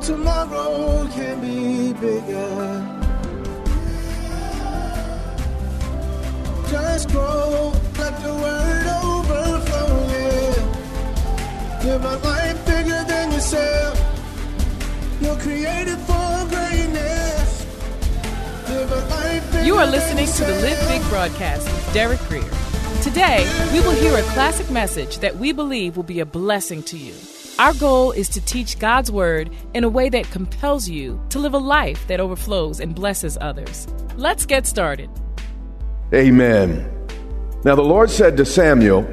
Tomorrow can be bigger. Just grow, let the word overflow, yeah. Live a life bigger than yourself. You're created for greatness. Live a life bigger You are listening to the Live Big broadcast with Derek Grier. Today, we will hear a classic message that we believe will be a blessing to you. Our goal is to teach God's Word in a way that compels you to live a life that overflows and blesses others. Let's get started. Amen. Now the Lord said to Samuel,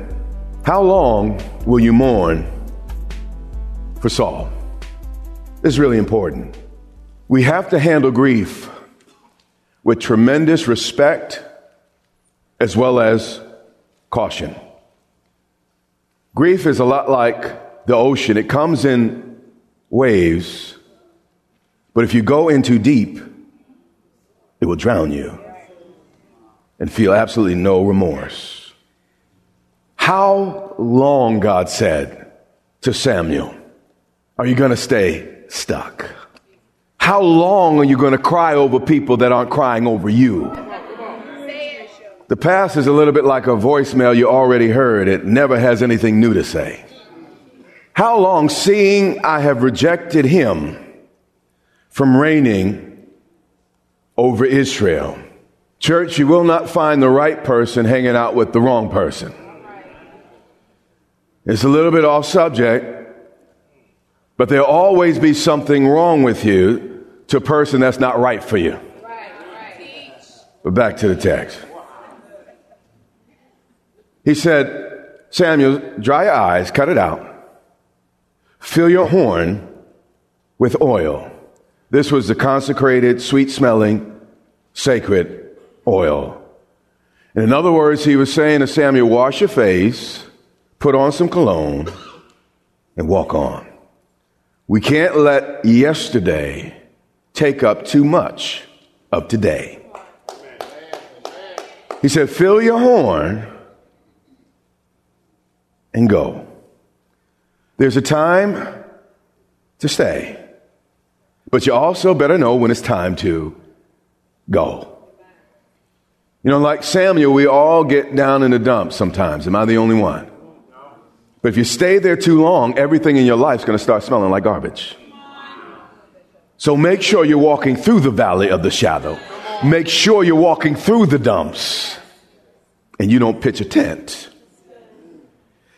How long will you mourn for Saul? This is really important. We have to handle grief with tremendous respect as well as caution. Grief is a lot like the ocean, it comes in waves, but if you go in too deep, it will drown you and feel absolutely no remorse. How long, God said to Samuel, are you going to stay stuck? How long are you going to cry over people that aren't crying over you? The past is a little bit like a voicemail you already heard. It never has anything new to say. How long, seeing I have rejected him from reigning over Israel? Church, you will not find the right person hanging out with the wrong person. It's a little bit off subject, but there'll always be something wrong with you to a person that's not right for you. But back to the text. He said, Samuel, dry your eyes, cut it out, fill your horn with oil. This was the consecrated, sweet smelling, sacred oil. In other words, he was saying to Samuel, wash your face, put on some cologne, and walk on. We can't let yesterday take up too much of today. He said, fill your horn and go. There's a time to stay, but you also better know when it's time to go. You know, like Samuel, we all get down in the dumps sometimes. Am I the only one? But if you stay there too long, everything in your life is going to start smelling like garbage. So make sure you're walking through the valley of the shadow. Make sure you're walking through the dumps and you don't pitch a tent.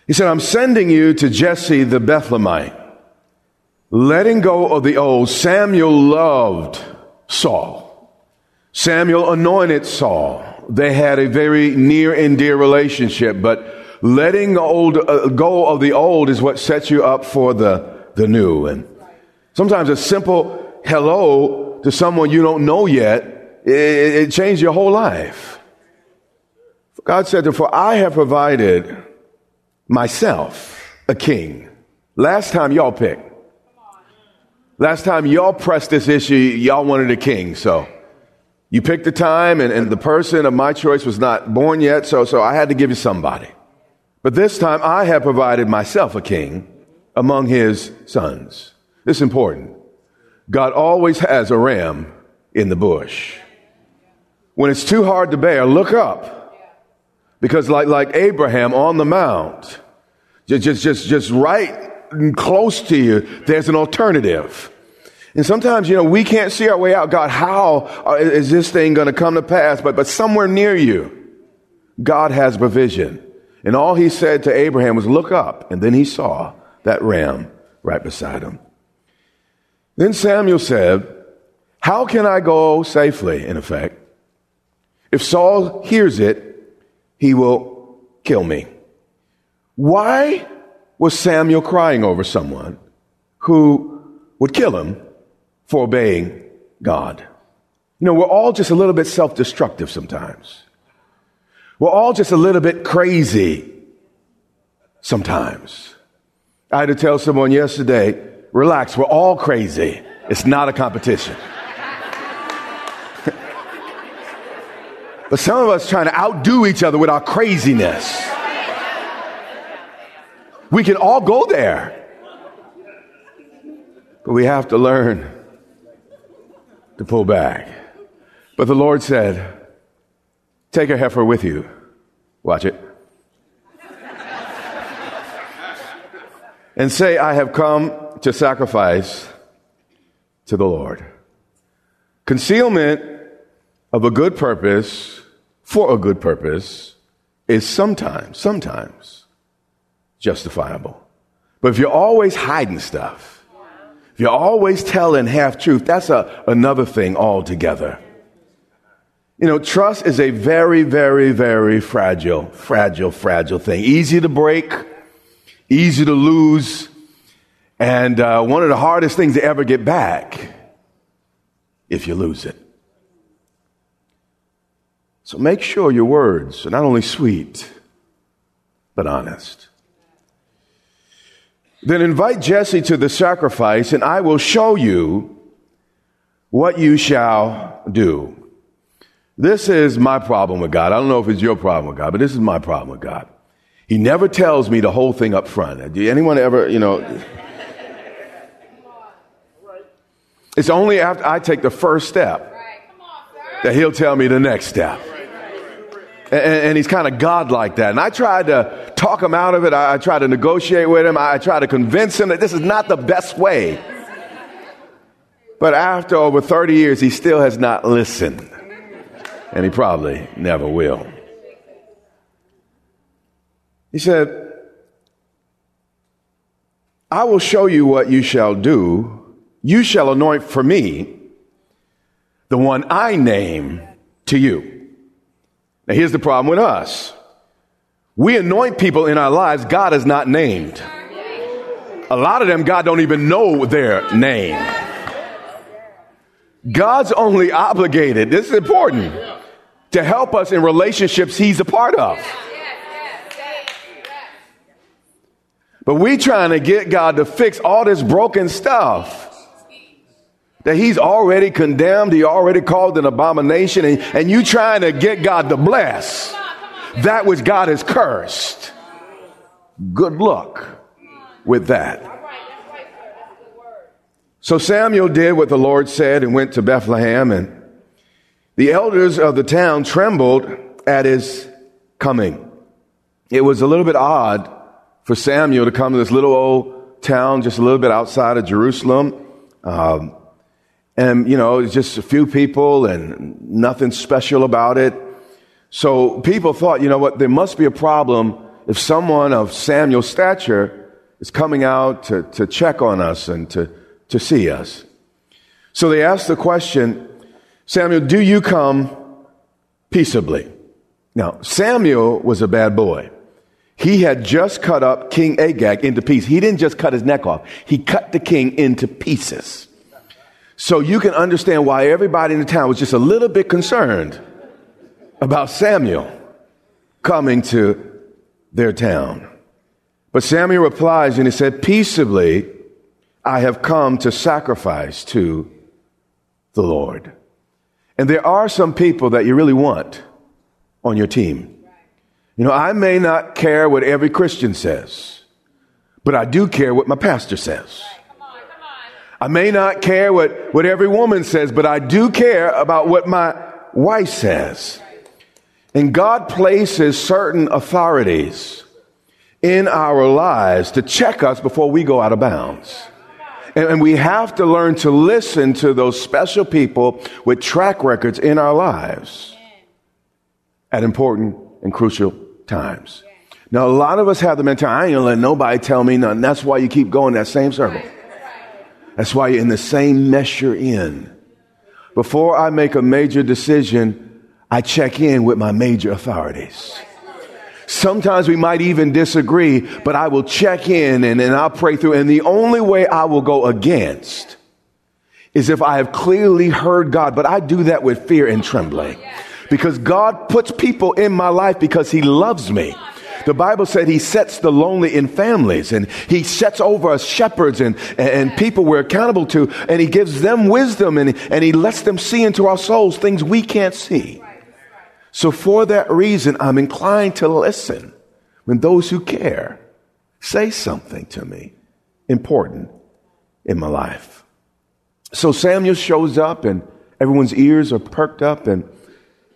He said, I'm sending you to Jesse the Bethlehemite. Letting go of the old, Samuel loved Saul. Samuel anointed Saul. They had a very near and dear relationship, but letting old, uh, go of the old is what sets you up for the, the new. And sometimes a simple hello to someone you don't know yet, it, it changed your whole life. God said, for I have provided myself a king. Last time y'all picked. Last time y'all pressed this issue, y'all wanted a king. So you picked the time and, and the person of my choice was not born yet. So, so I had to give you somebody. But this time I have provided myself a king among his sons. This is important. God always has a ram in the bush. When it's too hard to bear, look up. Because like, like Abraham on the mount, just, just, just, just right close to you, there's an alternative. And sometimes, you know, we can't see our way out. God, how uh, is this thing going to come to pass? But, but somewhere near you, God has provision. And all he said to Abraham was look up. And then he saw that ram right beside him. Then Samuel said, How can I go safely, in effect? If Saul hears it, he will kill me. Why was Samuel crying over someone who would kill him for obeying God? You know, we're all just a little bit self destructive sometimes. We're all just a little bit crazy sometimes. I had to tell someone yesterday, relax, we're all crazy. It's not a competition. But some of us trying to outdo each other with our craziness. We can all go there. But we have to learn to pull back. But the Lord said, Take a heifer with you. Watch it. and say, I have come to sacrifice to the Lord. Concealment of a good purpose for a good purpose is sometimes, sometimes justifiable. But if you're always hiding stuff, if you're always telling half truth, that's a, another thing altogether. You know, trust is a very, very, very fragile, fragile, fragile thing. Easy to break, easy to lose, and uh, one of the hardest things to ever get back if you lose it. So make sure your words are not only sweet, but honest. Then invite Jesse to the sacrifice, and I will show you what you shall do. This is my problem with God. I don't know if it's your problem with God, but this is my problem with God. He never tells me the whole thing up front. Do anyone ever, you know? It's only after I take the first step that he'll tell me the next step. And, and he's kind of God like that. And I tried to talk him out of it. I, I tried to negotiate with him. I, I tried to convince him that this is not the best way. But after over 30 years, he still has not listened and he probably never will. He said, I will show you what you shall do. You shall anoint for me the one I name to you. Now, here's the problem with us we anoint people in our lives God is not named. A lot of them, God don't even know their name. God's only obligated, this is important, to help us in relationships he's a part of. But we trying to get God to fix all this broken stuff that he's already condemned, he already called an abomination, and, and you trying to get God to bless that which God has cursed. Good luck with that. So Samuel did what the Lord said and went to Bethlehem and the elders of the town trembled at his coming. It was a little bit odd for Samuel to come to this little old town just a little bit outside of Jerusalem. Um, and, you know, just a few people and nothing special about it. So people thought, you know what, there must be a problem if someone of Samuel's stature is coming out to, to check on us and to, to see us. So they asked the question, Samuel, do you come peaceably? Now, Samuel was a bad boy. He had just cut up King Agag into pieces. He didn't just cut his neck off. He cut the king into pieces. So you can understand why everybody in the town was just a little bit concerned about Samuel coming to their town. But Samuel replies and he said, Peaceably, I have come to sacrifice to the Lord. And there are some people that you really want on your team. You know, I may not care what every Christian says, but I do care what my pastor says. I may not care what, what every woman says, but I do care about what my wife says. And God places certain authorities in our lives to check us before we go out of bounds. And, and we have to learn to listen to those special people with track records in our lives at important and crucial times. Now, a lot of us have the mentality, I ain't gonna let nobody tell me nothing. That's why you keep going that same circle. That's why you're in the same mess you're in. Before I make a major decision, I check in with my major authorities. Sometimes we might even disagree, but I will check in and, and I'll pray through. And the only way I will go against is if I have clearly heard God. But I do that with fear and trembling because God puts people in my life because He loves me. The Bible said he sets the lonely in families and he sets over us shepherds and, and people we're accountable to and he gives them wisdom and, and he lets them see into our souls things we can't see. So for that reason, I'm inclined to listen when those who care say something to me important in my life. So Samuel shows up and everyone's ears are perked up and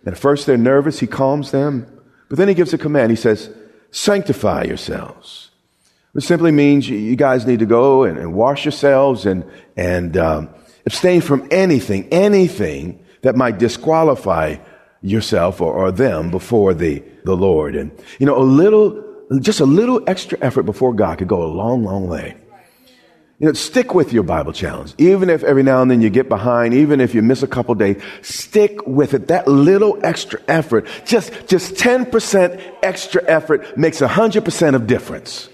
at first they're nervous. He calms them, but then he gives a command. He says, sanctify yourselves. It simply means you guys need to go and, and wash yourselves and, and um, abstain from anything, anything that might disqualify yourself or, or them before the, the Lord. And, you know, a little, just a little extra effort before God could go a long, long way. You know, stick with your Bible challenge. Even if every now and then you get behind, even if you miss a couple days, stick with it. That little extra effort, just, just 10% extra effort makes 100% of difference.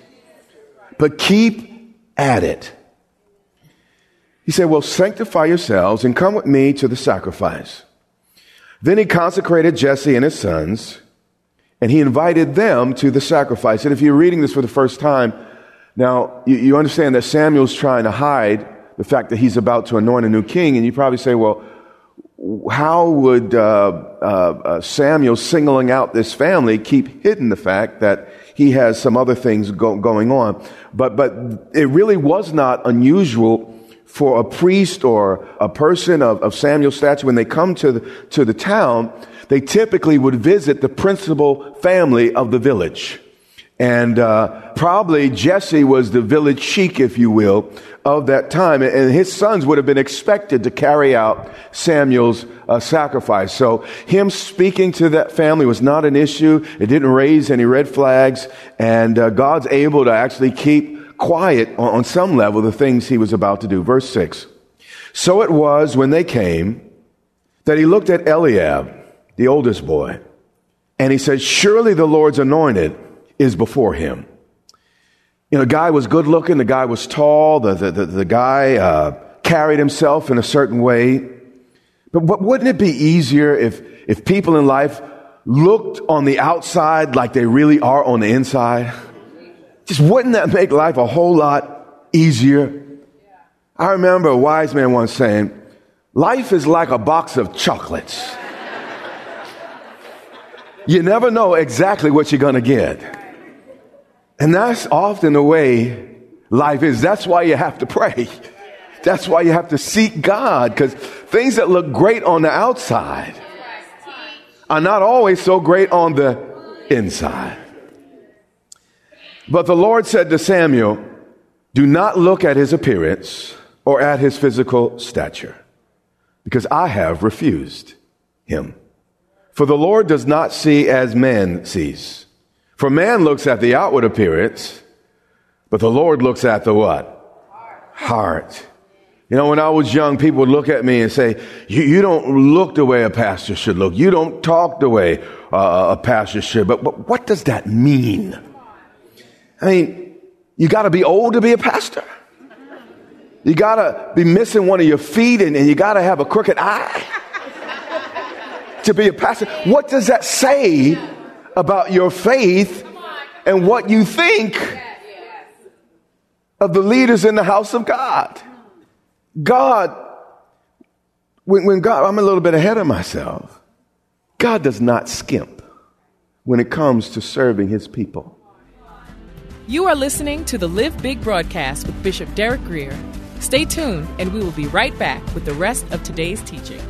But keep at it. He said, well, sanctify yourselves and come with me to the sacrifice. Then he consecrated Jesse and his sons and he invited them to the sacrifice. And if you're reading this for the first time, now, you, you understand that Samuel's trying to hide the fact that he's about to anoint a new king, and you probably say, well, how would uh, uh, uh, Samuel singling out this family keep hidden the fact that he has some other things go- going on? But, but it really was not unusual for a priest or a person of, of Samuel's stature when they come to the, to the town, they typically would visit the principal family of the village. And uh, probably Jesse was the village sheik, if you will, of that time. And his sons would have been expected to carry out Samuel's uh, sacrifice. So him speaking to that family was not an issue. It didn't raise any red flags. And uh, God's able to actually keep quiet on, on some level the things he was about to do. Verse 6. So it was when they came that he looked at Eliab, the oldest boy, and he said, Surely the Lord's anointed is before him. You know, the guy was good looking, the guy was tall, the, the, the, the guy uh, carried himself in a certain way. But, wouldn't it be easier if, if people in life looked on the outside like they really are on the inside? Just wouldn't that make life a whole lot easier? I remember a wise man once saying, Life is like a box of chocolates. you never know exactly what you're going to get. And that's often the way life is. That's why you have to pray. That's why you have to seek God because things that look great on the outside are not always so great on the inside. But the Lord said to Samuel, Do not look at his appearance or at his physical stature, because I have refused him. For the Lord does not see as man sees. For man looks at the outward appearance, but the Lord looks at the what? Heart. You know, when I was young, people would look at me and say, you, you don't look the way a pastor should look. You don't talk the way uh, a pastor should. But, but what does that mean? I mean, you got to be old to be a pastor. You got to be missing one of your feet and, and you got to have a crooked eye to be a pastor. What does that say about your faith and what you think of the leaders in the house of God. God, when, when God, I'm a little bit ahead of myself. God does not skimp when it comes to serving his people. You are listening to the Live Big broadcast with Bishop Derek Grier. Stay tuned, and we will be right back with the rest of today's teaching.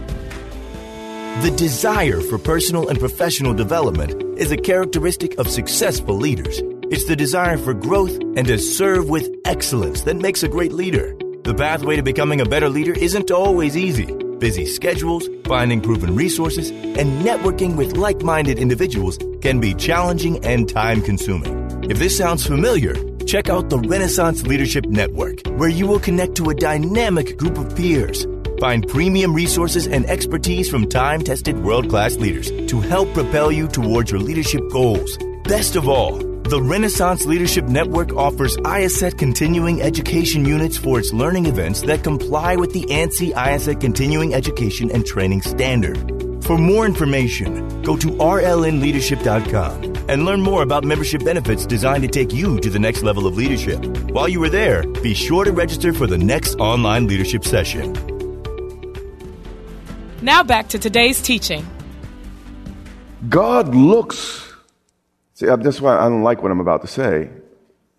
The desire for personal and professional development is a characteristic of successful leaders. It's the desire for growth and to serve with excellence that makes a great leader. The pathway to becoming a better leader isn't always easy. Busy schedules, finding proven resources, and networking with like minded individuals can be challenging and time consuming. If this sounds familiar, check out the Renaissance Leadership Network, where you will connect to a dynamic group of peers. Find premium resources and expertise from time tested world class leaders to help propel you towards your leadership goals. Best of all, the Renaissance Leadership Network offers IACET continuing education units for its learning events that comply with the ANSI IACET continuing education and training standard. For more information, go to rlnleadership.com and learn more about membership benefits designed to take you to the next level of leadership. While you are there, be sure to register for the next online leadership session. Now back to today's teaching. God looks. See, that's why I don't like what I'm about to say.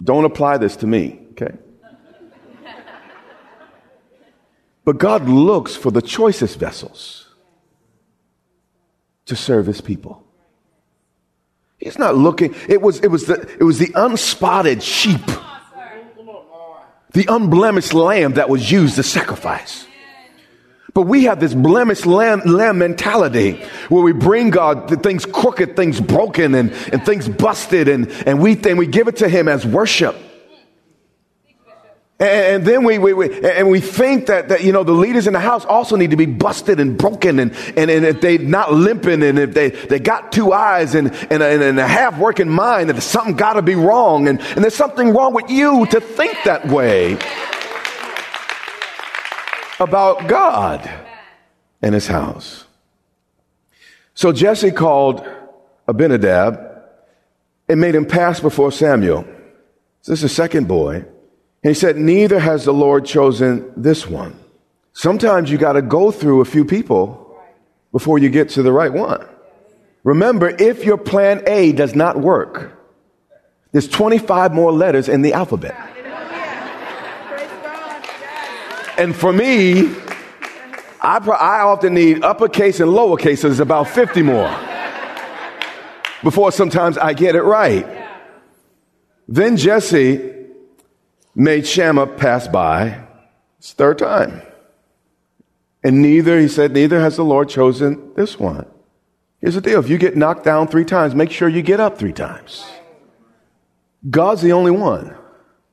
Don't apply this to me, okay? But God looks for the choicest vessels to serve his people. He's not looking, it was, it was, the, it was the unspotted sheep, the unblemished lamb that was used to sacrifice. But we have this blemished lamb, lamb mentality where we bring God things crooked, things broken, and, and things busted, and, and we think we give it to Him as worship. And, then we, we, we, and we think that, that, you know, the leaders in the house also need to be busted and broken and, and, and if they're not limping and if they, they got two eyes and, and, a, and a half working mind, that something got to be wrong. And, and there's something wrong with you to think that way about God and his house. So Jesse called Abinadab and made him pass before Samuel. So this is the second boy. And he said, Neither has the Lord chosen this one. Sometimes you got to go through a few people before you get to the right one. Remember, if your plan A does not work, there's 25 more letters in the alphabet. And for me, I, I often need uppercase and lowercase, so there's about 50 more before sometimes I get it right. Then Jesse made Shammah pass by. It's third time. And neither, he said, neither has the Lord chosen this one. Here's the deal. If you get knocked down three times, make sure you get up three times. God's the only one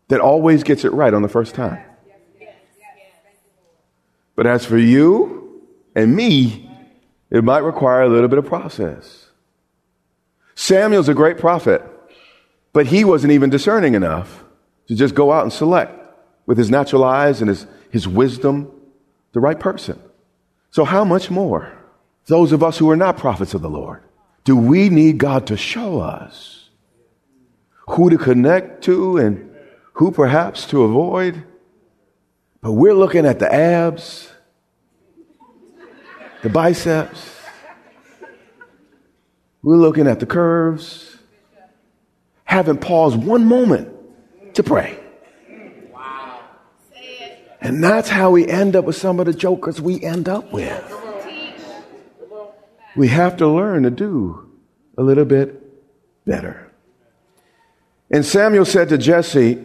that always gets it right on the first time. But as for you and me, it might require a little bit of process. Samuel's a great prophet, but he wasn't even discerning enough to just go out and select with his natural eyes and his, his wisdom the right person. So, how much more, those of us who are not prophets of the Lord, do we need God to show us who to connect to and who perhaps to avoid? But we're looking at the abs, the biceps. We're looking at the curves. Haven't paused one moment to pray. And that's how we end up with some of the jokers we end up with. We have to learn to do a little bit better. And Samuel said to Jesse,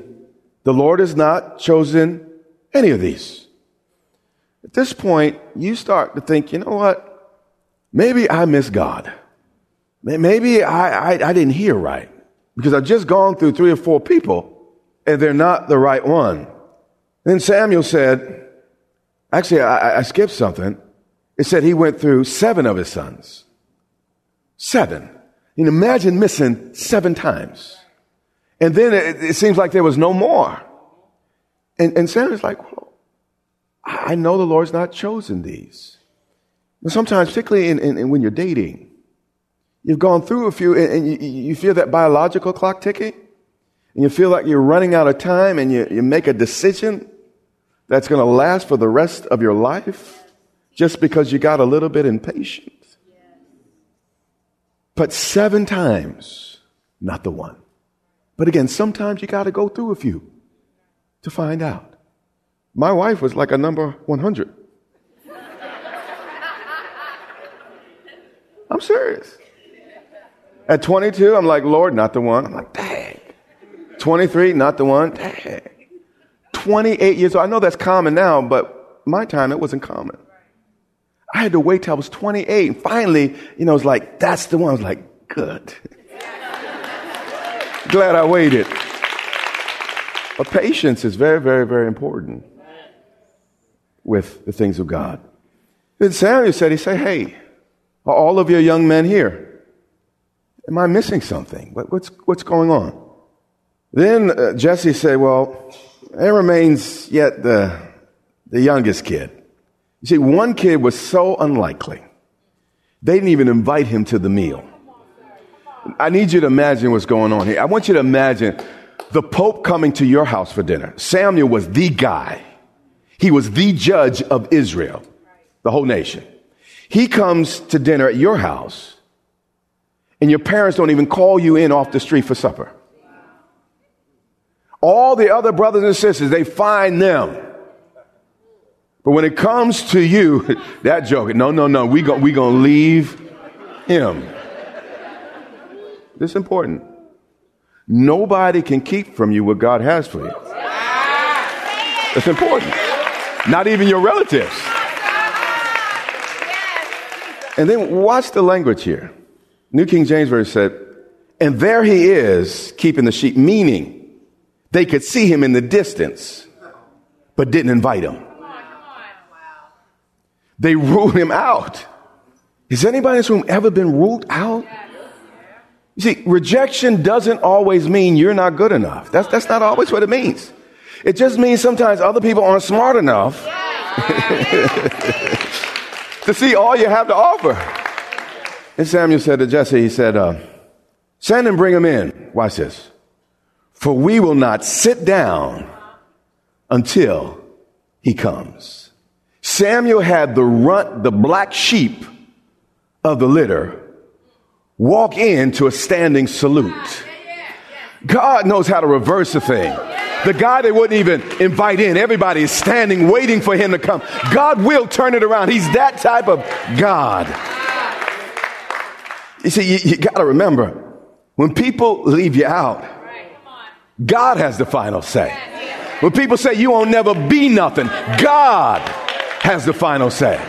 The Lord has not chosen any of these. At this point, you start to think, you know what? Maybe I miss God. Maybe I, I, I didn't hear right because I've just gone through three or four people and they're not the right one. Then Samuel said, actually, I, I skipped something. It said he went through seven of his sons. Seven. You imagine missing seven times. And then it, it seems like there was no more. And, and Samuel's like, well, I know the Lord's not chosen these. But sometimes, particularly in, in, in when you're dating, you've gone through a few and, and you, you, feel that biological clock ticking, and you feel like you're running out of time, and you, you make a decision that's going to last for the rest of your life just because you got a little bit impatient. But seven times, not the one. But again, sometimes you got to go through a few to find out. My wife was like a number 100. I'm serious. At 22, I'm like, Lord, not the one. I'm like, dang. 23, not the one. Dang. 28 years old. I know that's common now, but my time it wasn't common. I had to wait till I was 28. And finally, you know, it was like, that's the one. I was like, good. Glad I waited. But patience is very, very, very important with the things of God. Then Samuel said, he said, hey, are all of your young men here? Am I missing something? What, what's, what's going on? Then uh, Jesse said, well, there remains yet the, the youngest kid. You see, one kid was so unlikely. They didn't even invite him to the meal. I need you to imagine what's going on here. I want you to imagine the Pope coming to your house for dinner. Samuel was the guy. He was the judge of Israel, the whole nation. He comes to dinner at your house, and your parents don't even call you in off the street for supper. All the other brothers and sisters, they find them. But when it comes to you, that joke, no, no, no, we go, we gonna leave him. This is important. Nobody can keep from you what God has for you. It's important. Not even your relatives. And then watch the language here. New King James Version said, and there he is keeping the sheep, meaning they could see him in the distance, but didn't invite him. They ruled him out. Has anybody in this room ever been ruled out? You see, rejection doesn't always mean you're not good enough. That's, that's not always what it means. It just means sometimes other people aren't smart enough to see all you have to offer. And Samuel said to Jesse, he said, uh, send and bring him in. Watch this. For we will not sit down until he comes. Samuel had the runt, the black sheep of the litter walk into a standing salute. God knows how to reverse a thing. The guy they wouldn't even invite in, everybody is standing waiting for him to come. God will turn it around. He's that type of God. You see, you, you got to remember when people leave you out, God has the final say. When people say you won't never be nothing, God has the final say.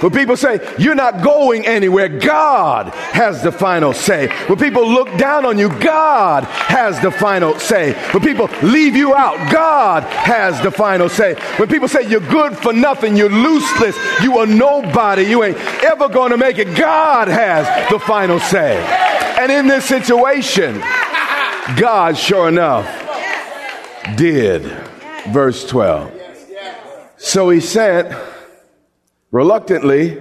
When people say you're not going anywhere, God has the final say. When people look down on you, God has the final say. When people leave you out, God has the final say. When people say you're good for nothing, you're useless, you are nobody, you ain't ever going to make it, God has the final say. And in this situation, God, sure enough, did. Verse 12. So he sent reluctantly.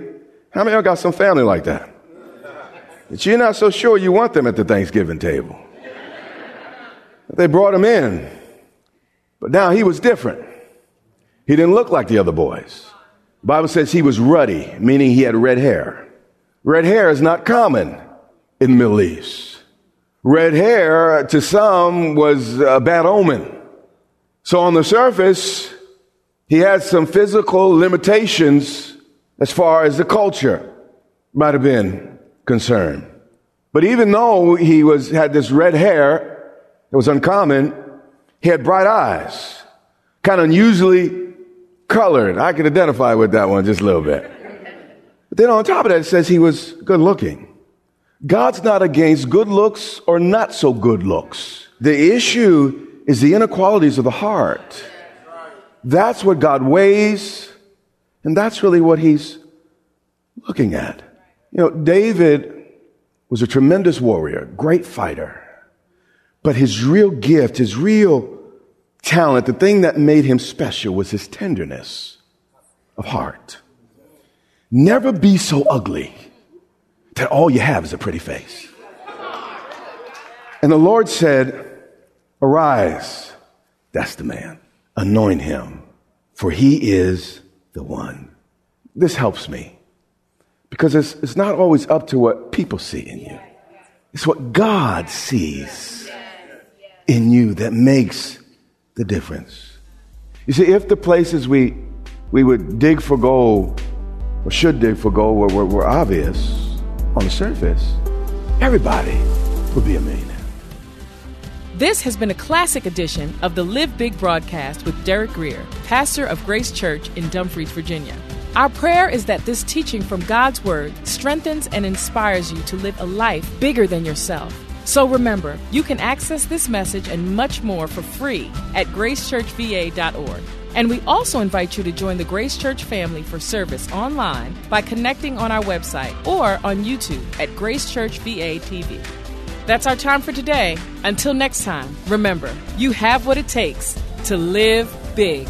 How many of y'all got some family like that? That you're not so sure you want them at the Thanksgiving table. They brought him in. But now he was different. He didn't look like the other boys. The Bible says he was ruddy, meaning he had red hair. Red hair is not common in the Middle East. Red hair to some was a bad omen. So on the surface, he had some physical limitations as far as the culture might have been concerned. But even though he was, had this red hair that was uncommon, he had bright eyes, kind of unusually colored. I can identify with that one just a little bit. But then on top of that, it says he was good looking. God's not against good looks or not so good looks. The issue is the inequalities of the heart. That's what God weighs, and that's really what he's looking at. You know, David was a tremendous warrior, great fighter. But his real gift, his real talent, the thing that made him special was his tenderness of heart. Never be so ugly that all you have is a pretty face. And the Lord said, Arise, that's the man. Anoint him, for he is the one. This helps me because it's, it's not always up to what people see in you, it's what God sees in you that makes the difference. You see, if the places we, we would dig for gold or should dig for gold were, were, were obvious on the surface, everybody would be a millionaire. This has been a classic edition of the Live Big broadcast with Derek Grier, pastor of Grace Church in Dumfries, Virginia. Our prayer is that this teaching from God's Word strengthens and inspires you to live a life bigger than yourself. So remember, you can access this message and much more for free at gracechurchva.org. And we also invite you to join the Grace Church family for service online by connecting on our website or on YouTube at Grace Church VA TV. That's our time for today. Until next time, remember, you have what it takes to live big.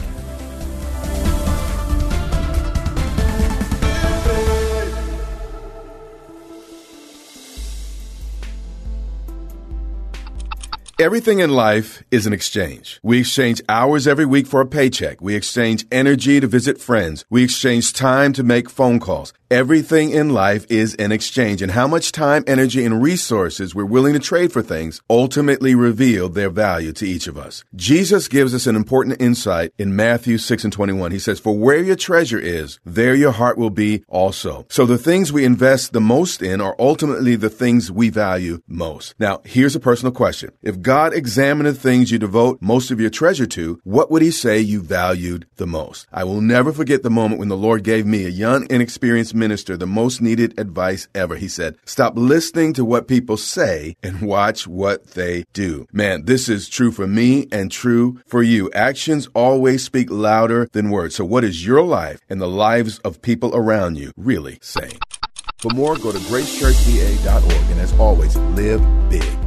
Everything in life is an exchange. We exchange hours every week for a paycheck. We exchange energy to visit friends. We exchange time to make phone calls. Everything in life is an exchange, and how much time, energy, and resources we're willing to trade for things ultimately reveal their value to each of us. Jesus gives us an important insight in Matthew 6 and 21. He says, For where your treasure is, there your heart will be also. So the things we invest the most in are ultimately the things we value most. Now, here's a personal question. If God examined the things you devote most of your treasure to, what would he say you valued the most? I will never forget the moment when the Lord gave me, a young, inexperienced minister, the most needed advice ever. He said, stop listening to what people say and watch what they do. Man, this is true for me and true for you. Actions always speak louder than words. So what is your life and the lives of people around you really saying? For more, go to gracechurchva.org. And as always, live big.